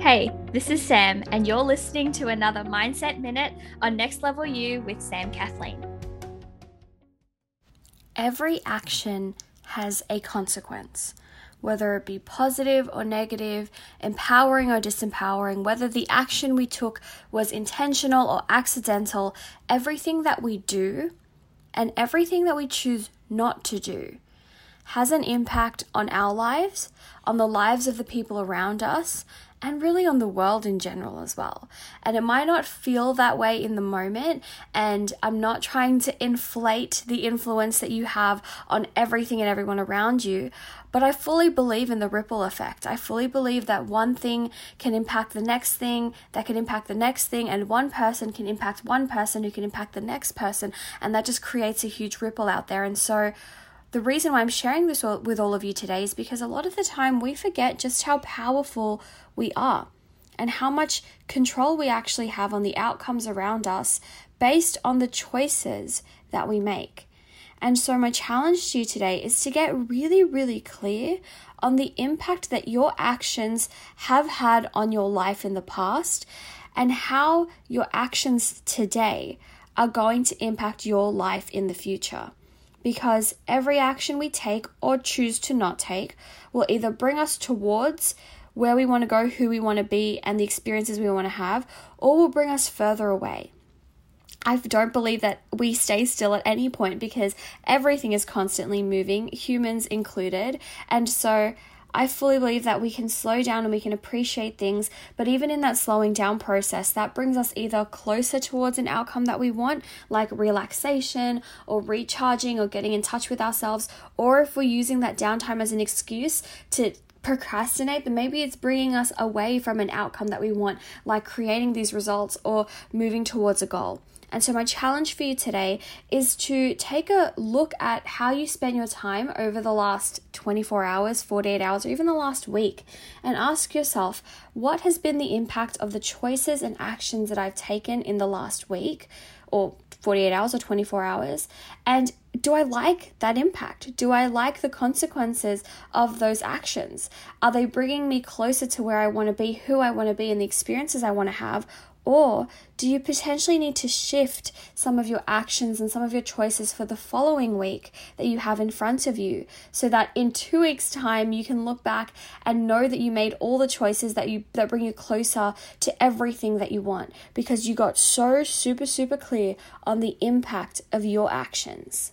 Hey, this is Sam, and you're listening to another Mindset Minute on Next Level You with Sam Kathleen. Every action has a consequence, whether it be positive or negative, empowering or disempowering, whether the action we took was intentional or accidental, everything that we do and everything that we choose not to do has an impact on our lives, on the lives of the people around us, and really on the world in general as well. And it might not feel that way in the moment, and I'm not trying to inflate the influence that you have on everything and everyone around you, but I fully believe in the ripple effect. I fully believe that one thing can impact the next thing, that can impact the next thing, and one person can impact one person who can impact the next person, and that just creates a huge ripple out there. And so, the reason why I'm sharing this with all of you today is because a lot of the time we forget just how powerful we are and how much control we actually have on the outcomes around us based on the choices that we make. And so, my challenge to you today is to get really, really clear on the impact that your actions have had on your life in the past and how your actions today are going to impact your life in the future because every action we take or choose to not take will either bring us towards where we want to go, who we want to be, and the experiences we want to have, or will bring us further away. I don't believe that we stay still at any point because everything is constantly moving, humans included. And so I fully believe that we can slow down and we can appreciate things, but even in that slowing down process, that brings us either closer towards an outcome that we want, like relaxation or recharging or getting in touch with ourselves, or if we're using that downtime as an excuse to procrastinate, then maybe it's bringing us away from an outcome that we want, like creating these results or moving towards a goal. And so, my challenge for you today is to take a look at how you spend your time over the last 24 hours, 48 hours, or even the last week, and ask yourself what has been the impact of the choices and actions that I've taken in the last week or 48 hours or 24 hours? And do I like that impact? Do I like the consequences of those actions? Are they bringing me closer to where I want to be, who I want to be, and the experiences I want to have? Or do you potentially need to shift some of your actions and some of your choices for the following week that you have in front of you so that in 2 weeks time you can look back and know that you made all the choices that you that bring you closer to everything that you want because you got so super super clear on the impact of your actions.